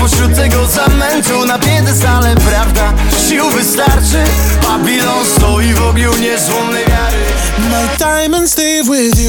pośród tego zamętu. Na piedestale prawda? Sił wystarczy. Babilon stoi w ogniu niezłomnej wiary. My diamonds live with